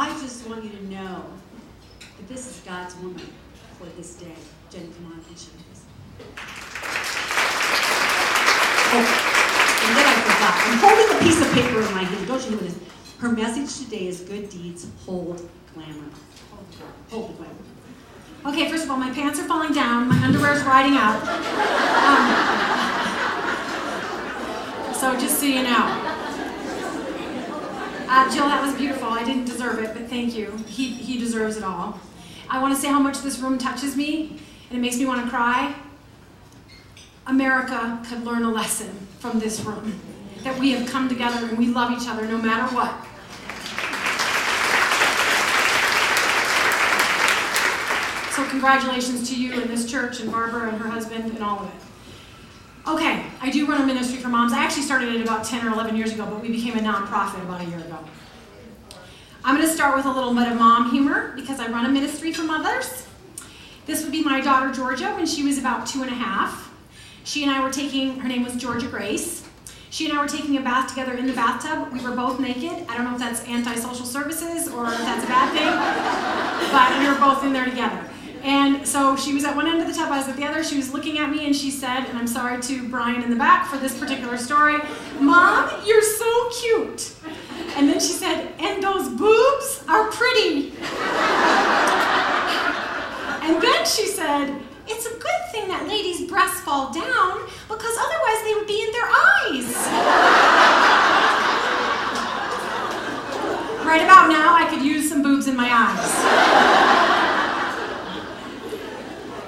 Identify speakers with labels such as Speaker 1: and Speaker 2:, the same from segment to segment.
Speaker 1: I just want you to know that this is God's woman for this day. Jenny, come on and this. Oh, and then I forgot. I'm holding a piece of paper in my hand. Don't you know what it is? Her message today is good deeds hold glamour. Hold glamour. Okay, first of all, my pants are falling down. My underwear's riding out. Um, so just so you know. Uh, Jill, that was beautiful. I didn't deserve it, but thank you. He, he deserves it all. I want to say how much this room touches me, and it makes me want to cry. America could learn a lesson from this room that we have come together and we love each other no matter what. So, congratulations to you and this church and Barbara and her husband and all of it. Okay, I do run a ministry for moms. I actually started it about 10 or 11 years ago, but we became a nonprofit about a year ago. I'm going to start with a little bit of mom humor because I run a ministry for mothers. This would be my daughter Georgia when she was about two and a half. She and I were taking, her name was Georgia Grace. She and I were taking a bath together in the bathtub. We were both naked. I don't know if that's anti social services or if that's a bad thing, but we were both in there together. And so she was at one end of the tub, I was at the other. She was looking at me and she said, and I'm sorry to Brian in the back for this particular story, Mom, you're so cute. And then she said, and those boobs are pretty. and then she said, it's a good thing that ladies' breasts fall down because otherwise they would be in their eyes. right about now, I could use some boobs in my eyes.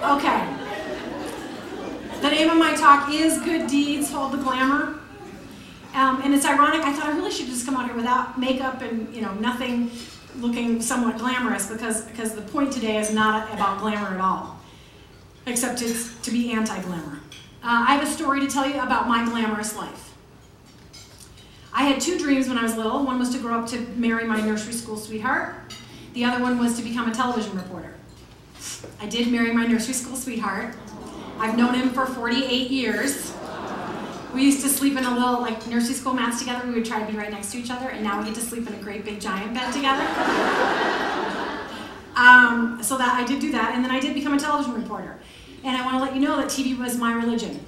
Speaker 1: Okay. The name of my talk is Good Deeds Hold the Glamour. Um, and it's ironic, I thought I really should just come out here without makeup and, you know, nothing looking somewhat glamorous because, because the point today is not about glamour at all, except it's to be anti glamour. Uh, I have a story to tell you about my glamorous life. I had two dreams when I was little. One was to grow up to marry my nursery school sweetheart, the other one was to become a television reporter. I did marry my nursery school sweetheart. I've known him for 48 years. We used to sleep in a little like nursery school mats together. We would try to be right next to each other, and now we get to sleep in a great big giant bed together. um, so that I did do that, and then I did become a television reporter. And I want to let you know that TV was my religion.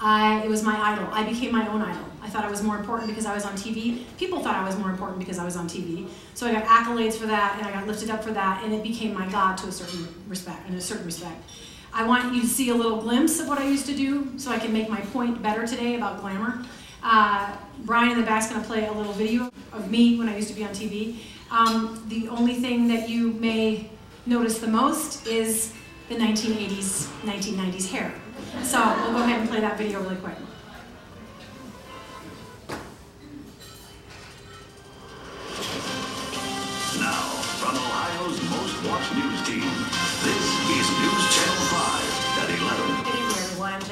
Speaker 1: I, it was my idol. I became my own idol. I thought I was more important because I was on TV. People thought I was more important because I was on TV. So I got accolades for that, and I got lifted up for that, and it became my God to a certain respect, in a certain respect. I want you to see a little glimpse of what I used to do, so I can make my point better today about glamour. Uh, Brian in the back's going to play a little video of me when I used to be on TV. Um, the only thing that you may notice the most is the 1980s, 1990s hair. So we'll go ahead and play that video really quick.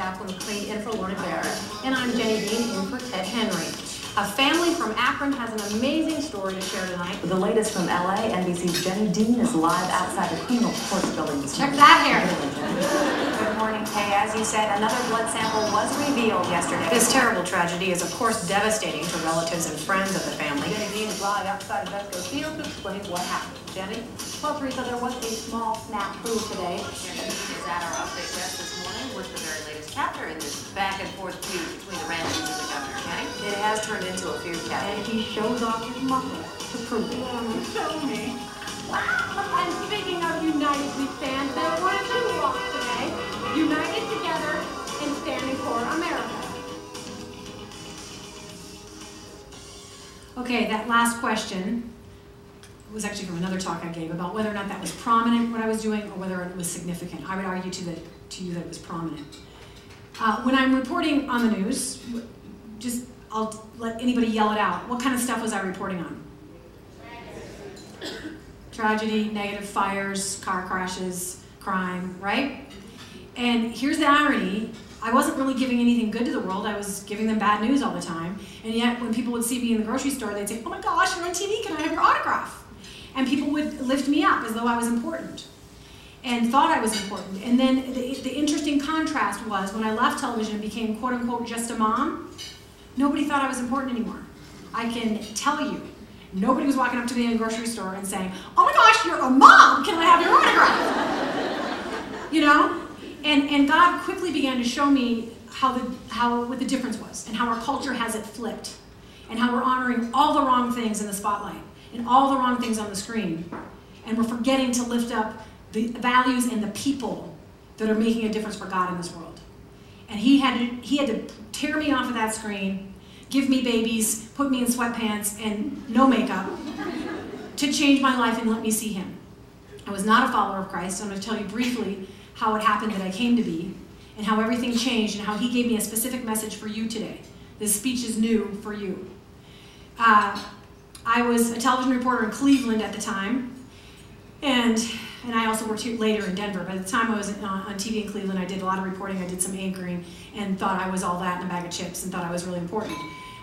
Speaker 2: Jacqueline McLean in for Lorna Barrett. And I'm Jenny Dean in for Ted Henry. A family from Akron has an amazing story to share tonight.
Speaker 3: The latest from LA, NBC's Jenny Dean is live outside the criminal court building
Speaker 2: Check
Speaker 3: morning.
Speaker 2: that hair.
Speaker 4: Good morning, Kay. As you said, another blood sample was revealed yesterday.
Speaker 2: This terrible tragedy is, of course, devastating to relatives and friends of the family.
Speaker 4: Jenny Dean is live outside of Invesco Field to explain what happened. Jenny?
Speaker 5: Well, Teresa, there was a small snafu today.
Speaker 6: Jenny is at our update desk this morning with the very latest chapter in this back and forth feud between the Ramseys and the governor. Jenny?
Speaker 2: It has turned into a feud, Kathy.
Speaker 5: And he shows off his muscle to prove it.
Speaker 4: Oh, show me.
Speaker 5: And speaking of united we stand, there were two walks today, united together and standing for America.
Speaker 1: Okay, that last question was actually from another talk I gave about whether or not that was prominent, what I was doing, or whether it was significant. I would argue to, that, to you that was prominent. Uh, when I'm reporting on the news, just I'll let anybody yell it out. What kind of stuff was I reporting on? Tragedy, negative fires, car crashes, crime, right? And here's the irony I wasn't really giving anything good to the world, I was giving them bad news all the time. And yet, when people would see me in the grocery store, they'd say, Oh my gosh, you're on TV, can I have your autograph? And people would lift me up as though I was important and thought I was important. And then the, the interesting contrast was when I left television and became quote unquote just a mom, nobody thought I was important anymore. I can tell you Nobody was walking up to me in the grocery store and saying, "Oh my gosh, you're a mom! Can I have your autograph?" you know, and and God quickly began to show me how the how what the difference was and how our culture has it flipped, and how we're honoring all the wrong things in the spotlight and all the wrong things on the screen, and we're forgetting to lift up the values and the people that are making a difference for God in this world. And he had to, he had to tear me off of that screen, give me babies, put me in sweatpants and no makeup to change my life and let me see him. I was not a follower of Christ. So I'm going to tell you briefly how it happened that I came to be and how everything changed and how he gave me a specific message for you today. This speech is new for you. Uh, I was a television reporter in Cleveland at the time, and and I also worked later in Denver. By the time I was on, on TV in Cleveland, I did a lot of reporting, I did some anchoring, and thought I was all that in a bag of chips and thought I was really important.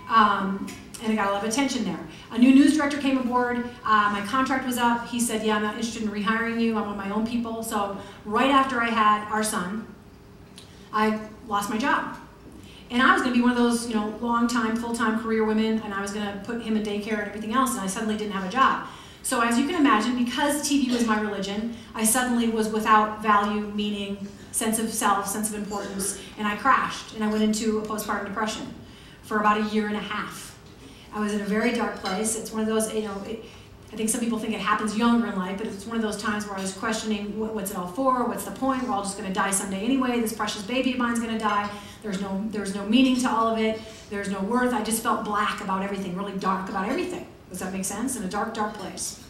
Speaker 1: Um, and I got a lot of attention there. A new news director came aboard. Uh, my contract was up. He said, Yeah, I'm not interested in rehiring you. I'm want my own people. So, right after I had our son, I lost my job. And I was going to be one of those, you know, long time, full time career women, and I was going to put him in daycare and everything else, and I suddenly didn't have a job. So, as you can imagine, because TV was my religion, I suddenly was without value, meaning, sense of self, sense of importance, and I crashed and I went into a postpartum depression for about a year and a half. I was in a very dark place. It's one of those, you know, it, I think some people think it happens younger in life, but it's one of those times where I was questioning what, what's it all for? What's the point? We're all just going to die someday anyway. This precious baby of mine's going to die. There's no, there's no meaning to all of it. There's no worth. I just felt black about everything, really dark about everything. Does that make sense? In a dark, dark place.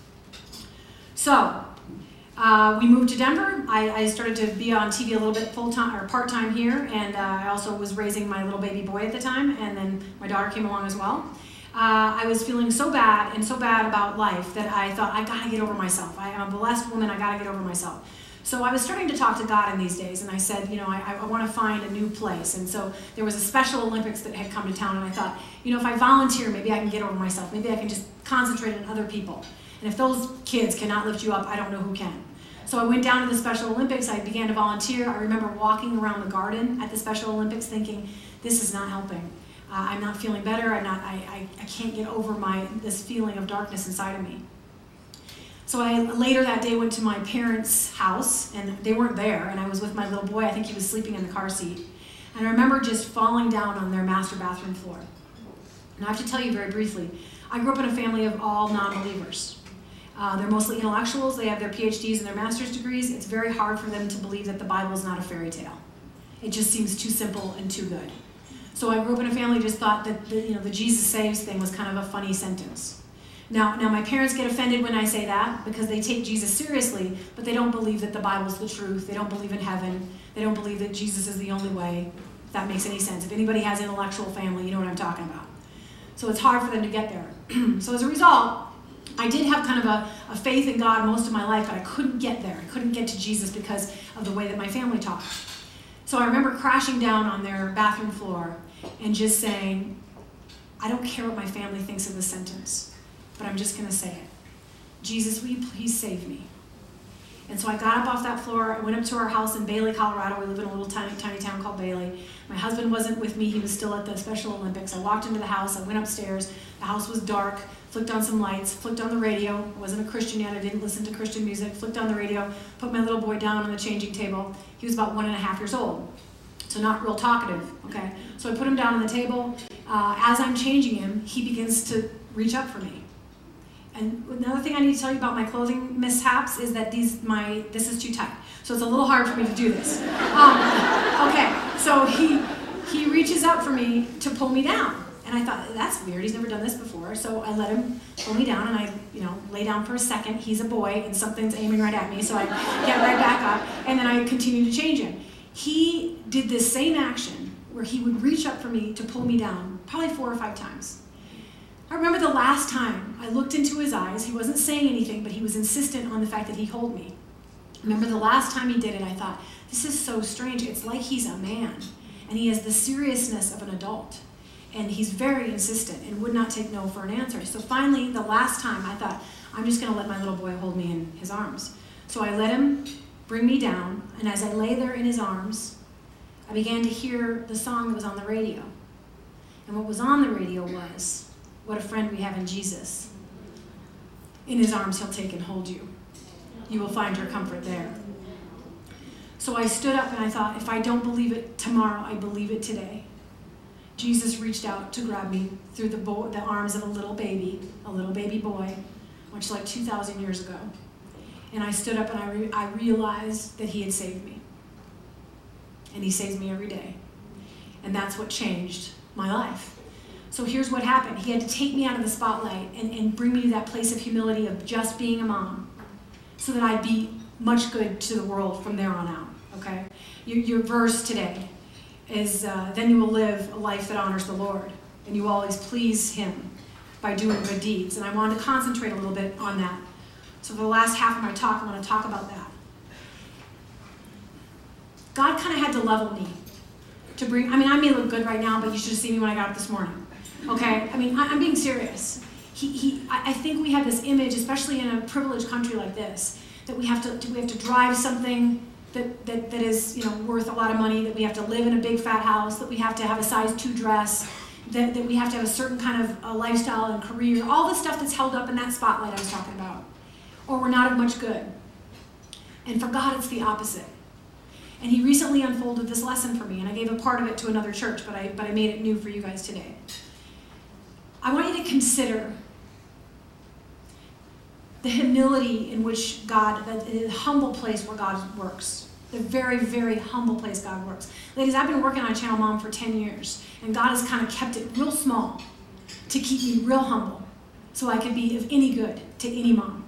Speaker 1: So, uh, we moved to Denver. I, I, started to be on TV a little bit full time or part time here, and uh, I also was raising my little baby boy at the time, and then my daughter came along as well. Uh, I was feeling so bad and so bad about life that I thought I gotta get over myself. I am a blessed woman. I gotta get over myself. So I was starting to talk to God in these days, and I said, you know, I, I want to find a new place. And so there was a Special Olympics that had come to town, and I thought, you know, if I volunteer, maybe I can get over myself. Maybe I can just concentrate on other people. And if those kids cannot lift you up, I don't know who can. So I went down to the Special Olympics. I began to volunteer. I remember walking around the garden at the Special Olympics thinking, this is not helping. Uh, I'm not feeling better. I'm not, I, I, I can't get over my, this feeling of darkness inside of me. So I later that day went to my parents' house, and they weren't there, and I was with my little boy. I think he was sleeping in the car seat. And I remember just falling down on their master bathroom floor. And I have to tell you very briefly, I grew up in a family of all non believers. Uh, they're mostly intellectuals. They have their PhDs and their master's degrees. It's very hard for them to believe that the Bible is not a fairy tale. It just seems too simple and too good. So I grew up in a family just thought that the, you know the Jesus saves thing was kind of a funny sentence. Now, now my parents get offended when I say that because they take Jesus seriously, but they don't believe that the Bible's the truth. They don't believe in heaven. They don't believe that Jesus is the only way. If that makes any sense. If anybody has intellectual family, you know what I'm talking about. So it's hard for them to get there. so as a result, I did have kind of a, a, faith in God most of my life, but I couldn't get there. I couldn't get to Jesus because of the way that my family talked. So I remember crashing down on their bathroom floor and just saying, I don't care what my family thinks of this sentence, but I'm just going to say it. Jesus, will you please save me? And so I got up off that floor. I went up to our house in Bailey, Colorado. We live in a little tiny, tiny town called Bailey. My husband wasn't with me. He was still at the Special Olympics. I walked into the house. I went upstairs. The house was dark. Flicked on some lights. Flicked on the radio. I wasn't a Christian yet. I didn't listen to Christian music. Flicked on the radio. Put my little boy down on the changing table. He was about one and a half years old. So not real talkative, okay? So I put him down on the table. Uh, as I'm changing him, he begins to reach up for me. And another thing I need to tell you about my clothing mishaps is that these my this is too tight, so it's a little hard for me to do this. Um, okay, so he he reaches up for me to pull me down, and I thought that's weird. He's never done this before, so I let him pull me down, and I you know lay down for a second. He's a boy, and something's aiming right at me, so I get right back up, and then I continue to change him. He did this same action where he would reach up for me to pull me down, probably four or five times. I remember the last time I looked into his eyes, he wasn't saying anything, but he was insistent on the fact that he hold me. I remember the last time he did it, I thought, this is so strange. It's like he's a man, and he has the seriousness of an adult. And he's very insistent and would not take no for an answer. So finally, the last time, I thought, I'm just going to let my little boy hold me in his arms. So I let him bring me down, and as I lay there in his arms, I began to hear the song that was on the radio. And what was on the radio was, what a friend we have in Jesus. In his arms, he'll take and hold you. You will find your comfort there. So I stood up and I thought, if I don't believe it tomorrow, I believe it today. Jesus reached out to grab me through the, bo- the arms of a little baby, a little baby boy, much like 2,000 years ago. And I stood up and I, re- I realized that he had saved me. And he saves me every day. And that's what changed my life. So here's what happened He had to take me out of the spotlight and, and bring me to that place of humility of just being a mom so that I'd be much good to the world from there on out. Okay? Your, your verse today is uh, then you will live a life that honors the Lord, and you will always please Him by doing good deeds. And I wanted to concentrate a little bit on that. So, for the last half of my talk, I want to talk about that. God kind of had to level me to bring, I mean, I may look good right now, but you should have seen me when I got up this morning. Okay? I mean, I, am being serious. He, he, I, think we have this image, especially in a privileged country like this, that we have to, we have to drive something that, that, that is you know worth a lot of money, that we have to live in a big fat house, that we have to have a size two dress, that, that we have to have a certain kind of lifestyle and career, all the stuff that's held up in that spotlight I was talking about. Or we're not of much good. And for God, it's the opposite. And he recently unfolded this lesson for me, and I gave a part of it to another church, but I, but I made it new for you guys today. I want you to consider the humility in which God, the, humble place where God works. The very, very humble place God works. Ladies, I've been working on Channel Mom for 10 years, and God has kind of kept it real small to keep me real humble so I can be of any good to any mom.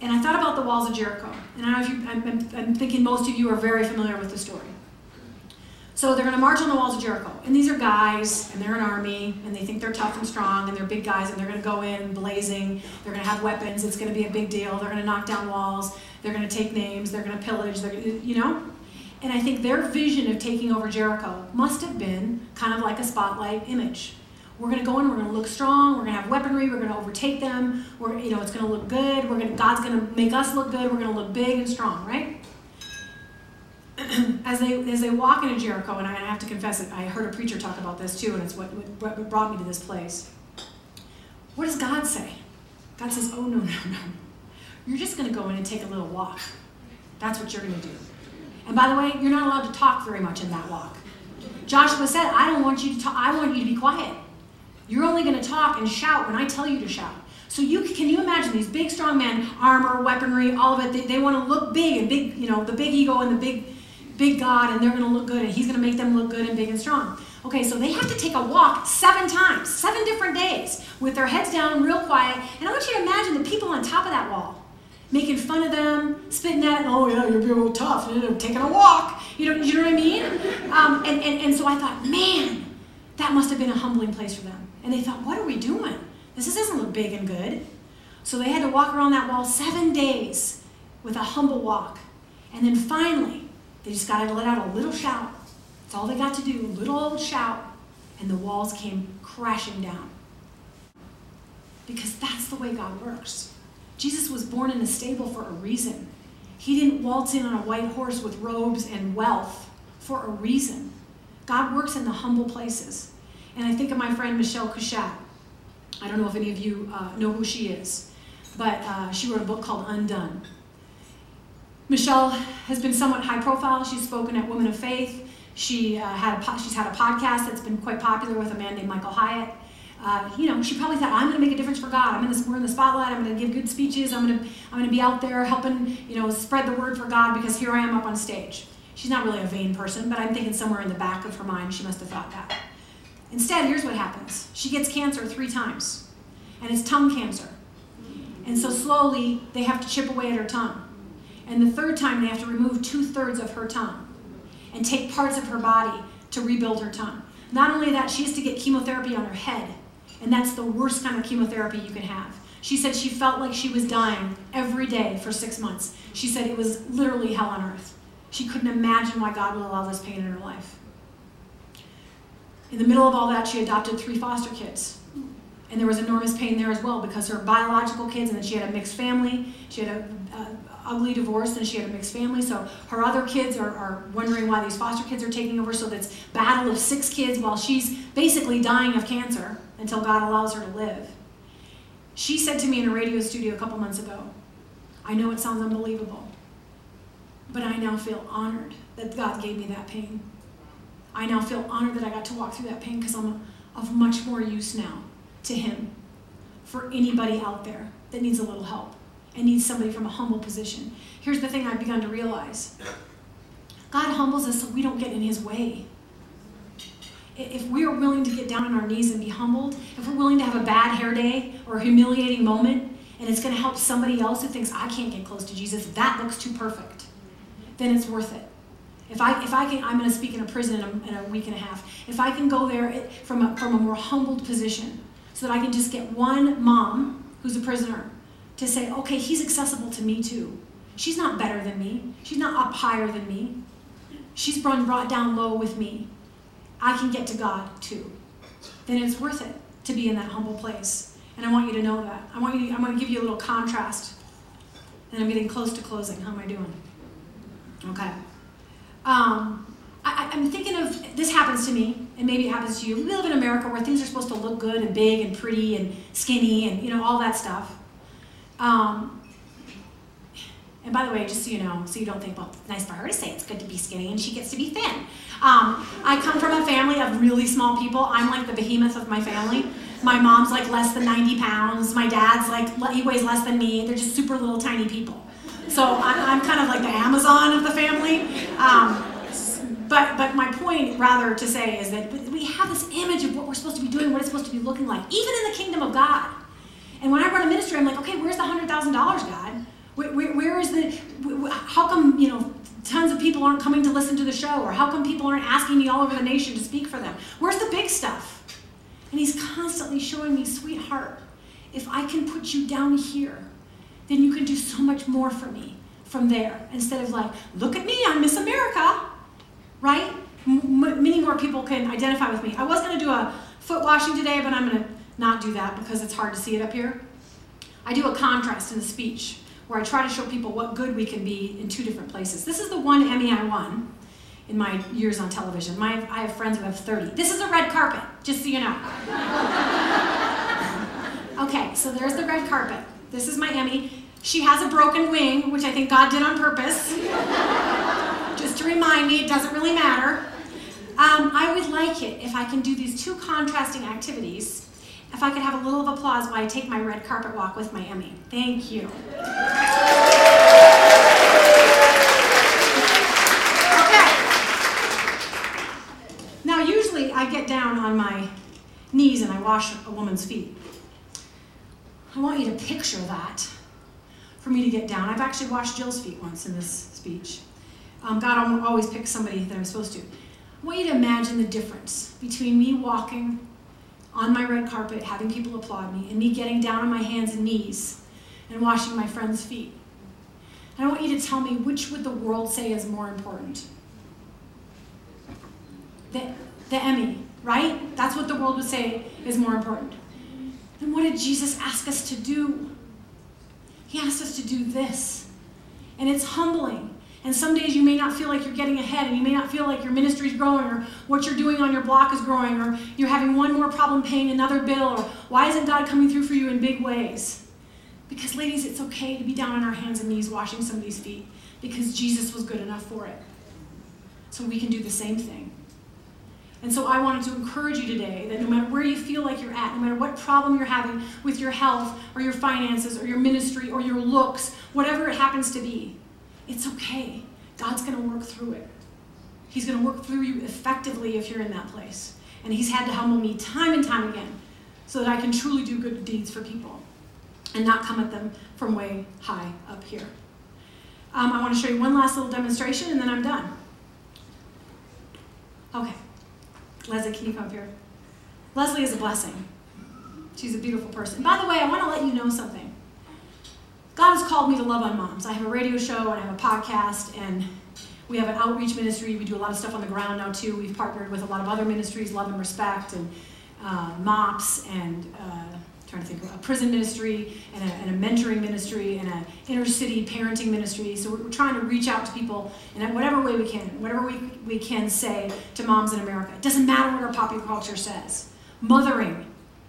Speaker 1: And I thought about the walls of Jericho. And I know if you, I'm, I'm thinking most of you are very familiar with the story. So they're going to march on the walls of Jericho. And these are guys, and they're an army, and they think they're tough and strong, and they're big guys, and they're going to go in blazing. They're going to have weapons. It's going to be a big deal. They're going to knock down walls. They're going to take names. They're going to pillage. They're, you know? And I think their vision of taking over Jericho must have been kind of like a spotlight image. We're going to go in. We're going to look strong. We're going to have weaponry. We're going to overtake them. We're, you know, it's going to look good. We're going to, God's going to make us look good. We're going to look big and strong, right? as they as they walk into Jericho, and I have to confess it, I heard a preacher talk about this too, and it's what, what brought me to this place. What does God say? God says, "Oh no, no, no! You're just going to go in and take a little walk. That's what you're going to do. And by the way, you're not allowed to talk very much in that walk." Joshua said, "I don't want you to talk. I want you to be quiet. You're only going to talk and shout when I tell you to shout." So you can you imagine these big strong men, armor, weaponry, all of it. They, they want to look big and big, you know, the big ego and the big big God and they're going to look good and he's going to make them look good and big and strong. Okay, so they have to take a walk seven times, seven different days, with their heads down, real quiet. And I want you to imagine the people on top of that wall making fun of them, spitting at it. Oh yeah, you're being real tough. You know, taking a walk. You know, you know what I mean? Um, and, and and so I thought, man, that must have been a humbling place for them. And they thought, what are we doing? This doesn't look big and good. So they had to walk around that wall seven days with a humble walk. And then finally, they just got to let out a little shout. That's all they got to do, a little old shout, and the walls came crashing down. Because that's the way God works. Jesus was born in a stable for a reason. He didn't waltz in on a white horse with robes and wealth for a reason. God works in the humble places. And I think of my friend Michelle Cushatt. I don't know if any of you uh, know who she is, but uh, she wrote a book called Undone. Michelle has been somewhat high profile. She's spoken at Women of Faith. She uh, had a, she's had a podcast that's been quite popular with a man named Michael Hyatt. Uh, you know, she probably thought, I'm going to make a difference for God. I'm in this, we're in the spotlight. I'm going to give good speeches. I'm going to, I'm going to be out there helping, you know, spread the word for God because here I am up on stage. She's not really a vain person, but I'm thinking somewhere in the back of her mind she must have thought that. Instead, here's what happens. She gets cancer three times, and it's tongue cancer. And so slowly, they have to chip away at her tongue. And the third time, they have to remove two thirds of her tongue and take parts of her body to rebuild her tongue. Not only that, she has to get chemotherapy on her head, and that's the worst kind of chemotherapy you can have. She said she felt like she was dying every day for six months. She said it was literally hell on earth. She couldn't imagine why God would allow this pain in her life. In the middle of all that, she adopted three foster kids. And there was enormous pain there as well because her biological kids, and then she had a mixed family. She had a, a ugly divorce and she had a mixed family. So her other kids are, are wondering why these foster kids are taking over. So that's battle of six kids while she's basically dying of cancer until God allows her to live. She said to me in a radio studio a couple months ago, I know it sounds unbelievable, but I now feel honored that God gave me that pain. I now feel honored that I got to walk through that pain because I'm of much more use now to Him for anybody out there that needs a little help and needs somebody from a humble position. Here's the thing I've begun to realize God humbles us so we don't get in His way. If we are willing to get down on our knees and be humbled, if we're willing to have a bad hair day or a humiliating moment, and it's going to help somebody else who thinks I can't get close to Jesus, that looks too perfect, then it's worth it. If I, if I can, I'm going to speak in a prison in a, in a week and a half. If I can go there from a, from a more humbled position so that I can just get one mom who's a prisoner to say, okay, he's accessible to me too. She's not better than me. She's not up higher than me. She's been brought down low with me. I can get to God too. Then it's worth it to be in that humble place. And I want you to know that. I want you to, I'm going to give you a little contrast. And I'm getting close to closing. How am I doing? Okay. Um, I, am thinking of this happens to me, and maybe it happens to you. We live in America where things are supposed to look good and big and pretty and skinny and you know all that stuff. Um, and by the way, just so you know, so you don't think, well, it's nice for her to say it's good to be skinny and she gets to be thin. Um, I come from a family of really small people. I'm like the behemoth of my family. My mom's like less than 90 pounds. My dad's like, he weighs less than me. They're just super little tiny people. So I'm, kind of like the Amazon of the family. Um, but, but my point, rather, to say is that we have this image of what we're supposed to be doing, what it's supposed to be looking like, even in the kingdom of God. And when I run a ministry, I'm like, okay, where's the $100,000, God? Where, where, where is the, how come, you know, tons of people aren't coming to listen to the show? Or how come people aren't asking me all over the nation to speak for them? Where's the big stuff? And he's constantly showing me, sweetheart, if I can put you down here, then you can do so much more for me from there instead of like, look at me, I'm Miss America, right? M- many more people can identify with me. I was going to do a foot washing today, but I'm going to not do that because it's hard to see it up here. I do a contrast in the speech where I try to show people what good we can be in two different places. This is the one Emmy I won in my years on television. My, I have friends who have 30. This is a red carpet, just so you know. okay, so there's the red carpet. This is my Emmy. She has a broken wing, which I think God did on purpose. Just to remind me, it doesn't really matter. Um, I would like it if I can do these two contrasting activities, if I could have a little of applause while I take my red carpet walk with my Emmy. Thank you. Okay. Now, usually I get down on my knees and I wash a woman's feet. I want you to picture that for me to get down. I've actually washed Jill's feet once in this speech. Um, God always picks somebody that I'm supposed to. I want you to imagine the difference between me walking on my red carpet, having people applaud me, and me getting down on my hands and knees and washing my friend's feet. And I want you to tell me which would the world say is more important? The, the Emmy, right? That's what the world would say is more important. Then what did Jesus ask us to do? He asked us to do this. And it's humbling. And some days you may not feel like you're getting ahead, and you may not feel like your ministry is growing, or what you're doing on your block is growing, or you're having one more problem paying another bill, or why isn't God coming through for you in big ways? Because, ladies, it's okay to be down on our hands and knees washing somebody's feet because Jesus was good enough for it. So we can do the same thing. And so I wanted to encourage you today that no matter where you feel like you're at, no matter what problem you're having with your health or your finances or your ministry or your looks, whatever it happens to be, it's okay. God's going to work through it. He's going to work through you effectively if you're in that place. And He's had to humble me time and time again so that I can truly do good deeds for people and not come at them from way high up here. Um, I want to show you one last little demonstration and then I'm done. Okay. Leslie, can you come up here? Leslie is a blessing. She's a beautiful person. By the way, I want to let you know something. God has called me to love on moms. I have a radio show and I have a podcast, and we have an outreach ministry. We do a lot of stuff on the ground now, too. We've partnered with a lot of other ministries, Love and Respect, and uh, MOPS, and uh, trying to think of a prison ministry and a, and a mentoring ministry and an inner city parenting ministry. So we're, trying to reach out to people in whatever way we can, whatever we, we can say to moms in America. It doesn't matter what our popular culture says. Mothering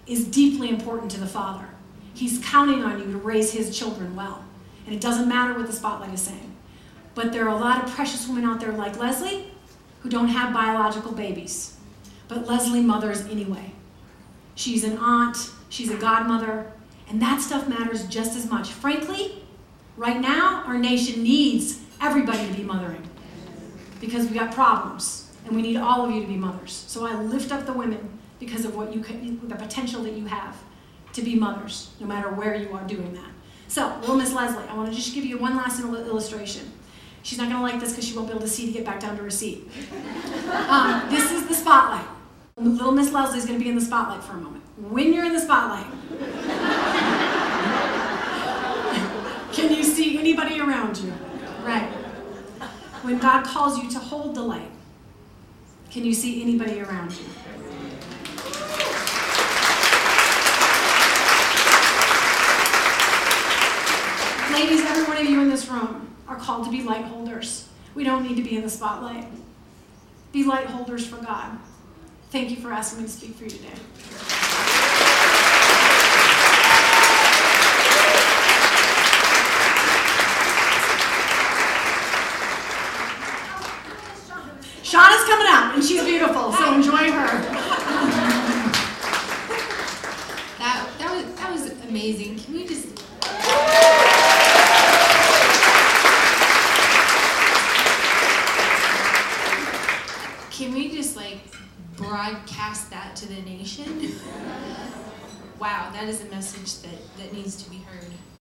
Speaker 1: is deeply important to the father. He's counting on you to raise his children well. And it doesn't matter what the spotlight is saying. But there are a lot of precious women out there like Leslie who don't have biological babies. But Leslie mothers anyway. She's an aunt, she's a godmother, and that stuff matters just as much. Frankly, right now, our nation needs everybody to be mothering because we got problems and we need all of you to be mothers. So I lift up the women because of what you can, the potential that you have to be mothers, no matter where you are doing that. So, little Miss Leslie, I want to just give you one last illustration. She's not going to like this because she won't be able to see to get back down to her seat. Um, this is the spotlight. Little Miss Leslie is going to be in the spotlight for a moment. When you're in the spotlight, can you see anybody around you? Right. When God calls you to hold the light, can you see anybody around you? Ladies, every one of you in this room are called to be light holders. We don't need to be in the spotlight. Be light holders for God. Thank you for asking me to speak for you today. Shauna's coming out, and she's beautiful, so enjoy her.
Speaker 7: That that was that was amazing. Can we just Can we just like broadcast that to the nation? Wow, that is a message that, that needs to be heard.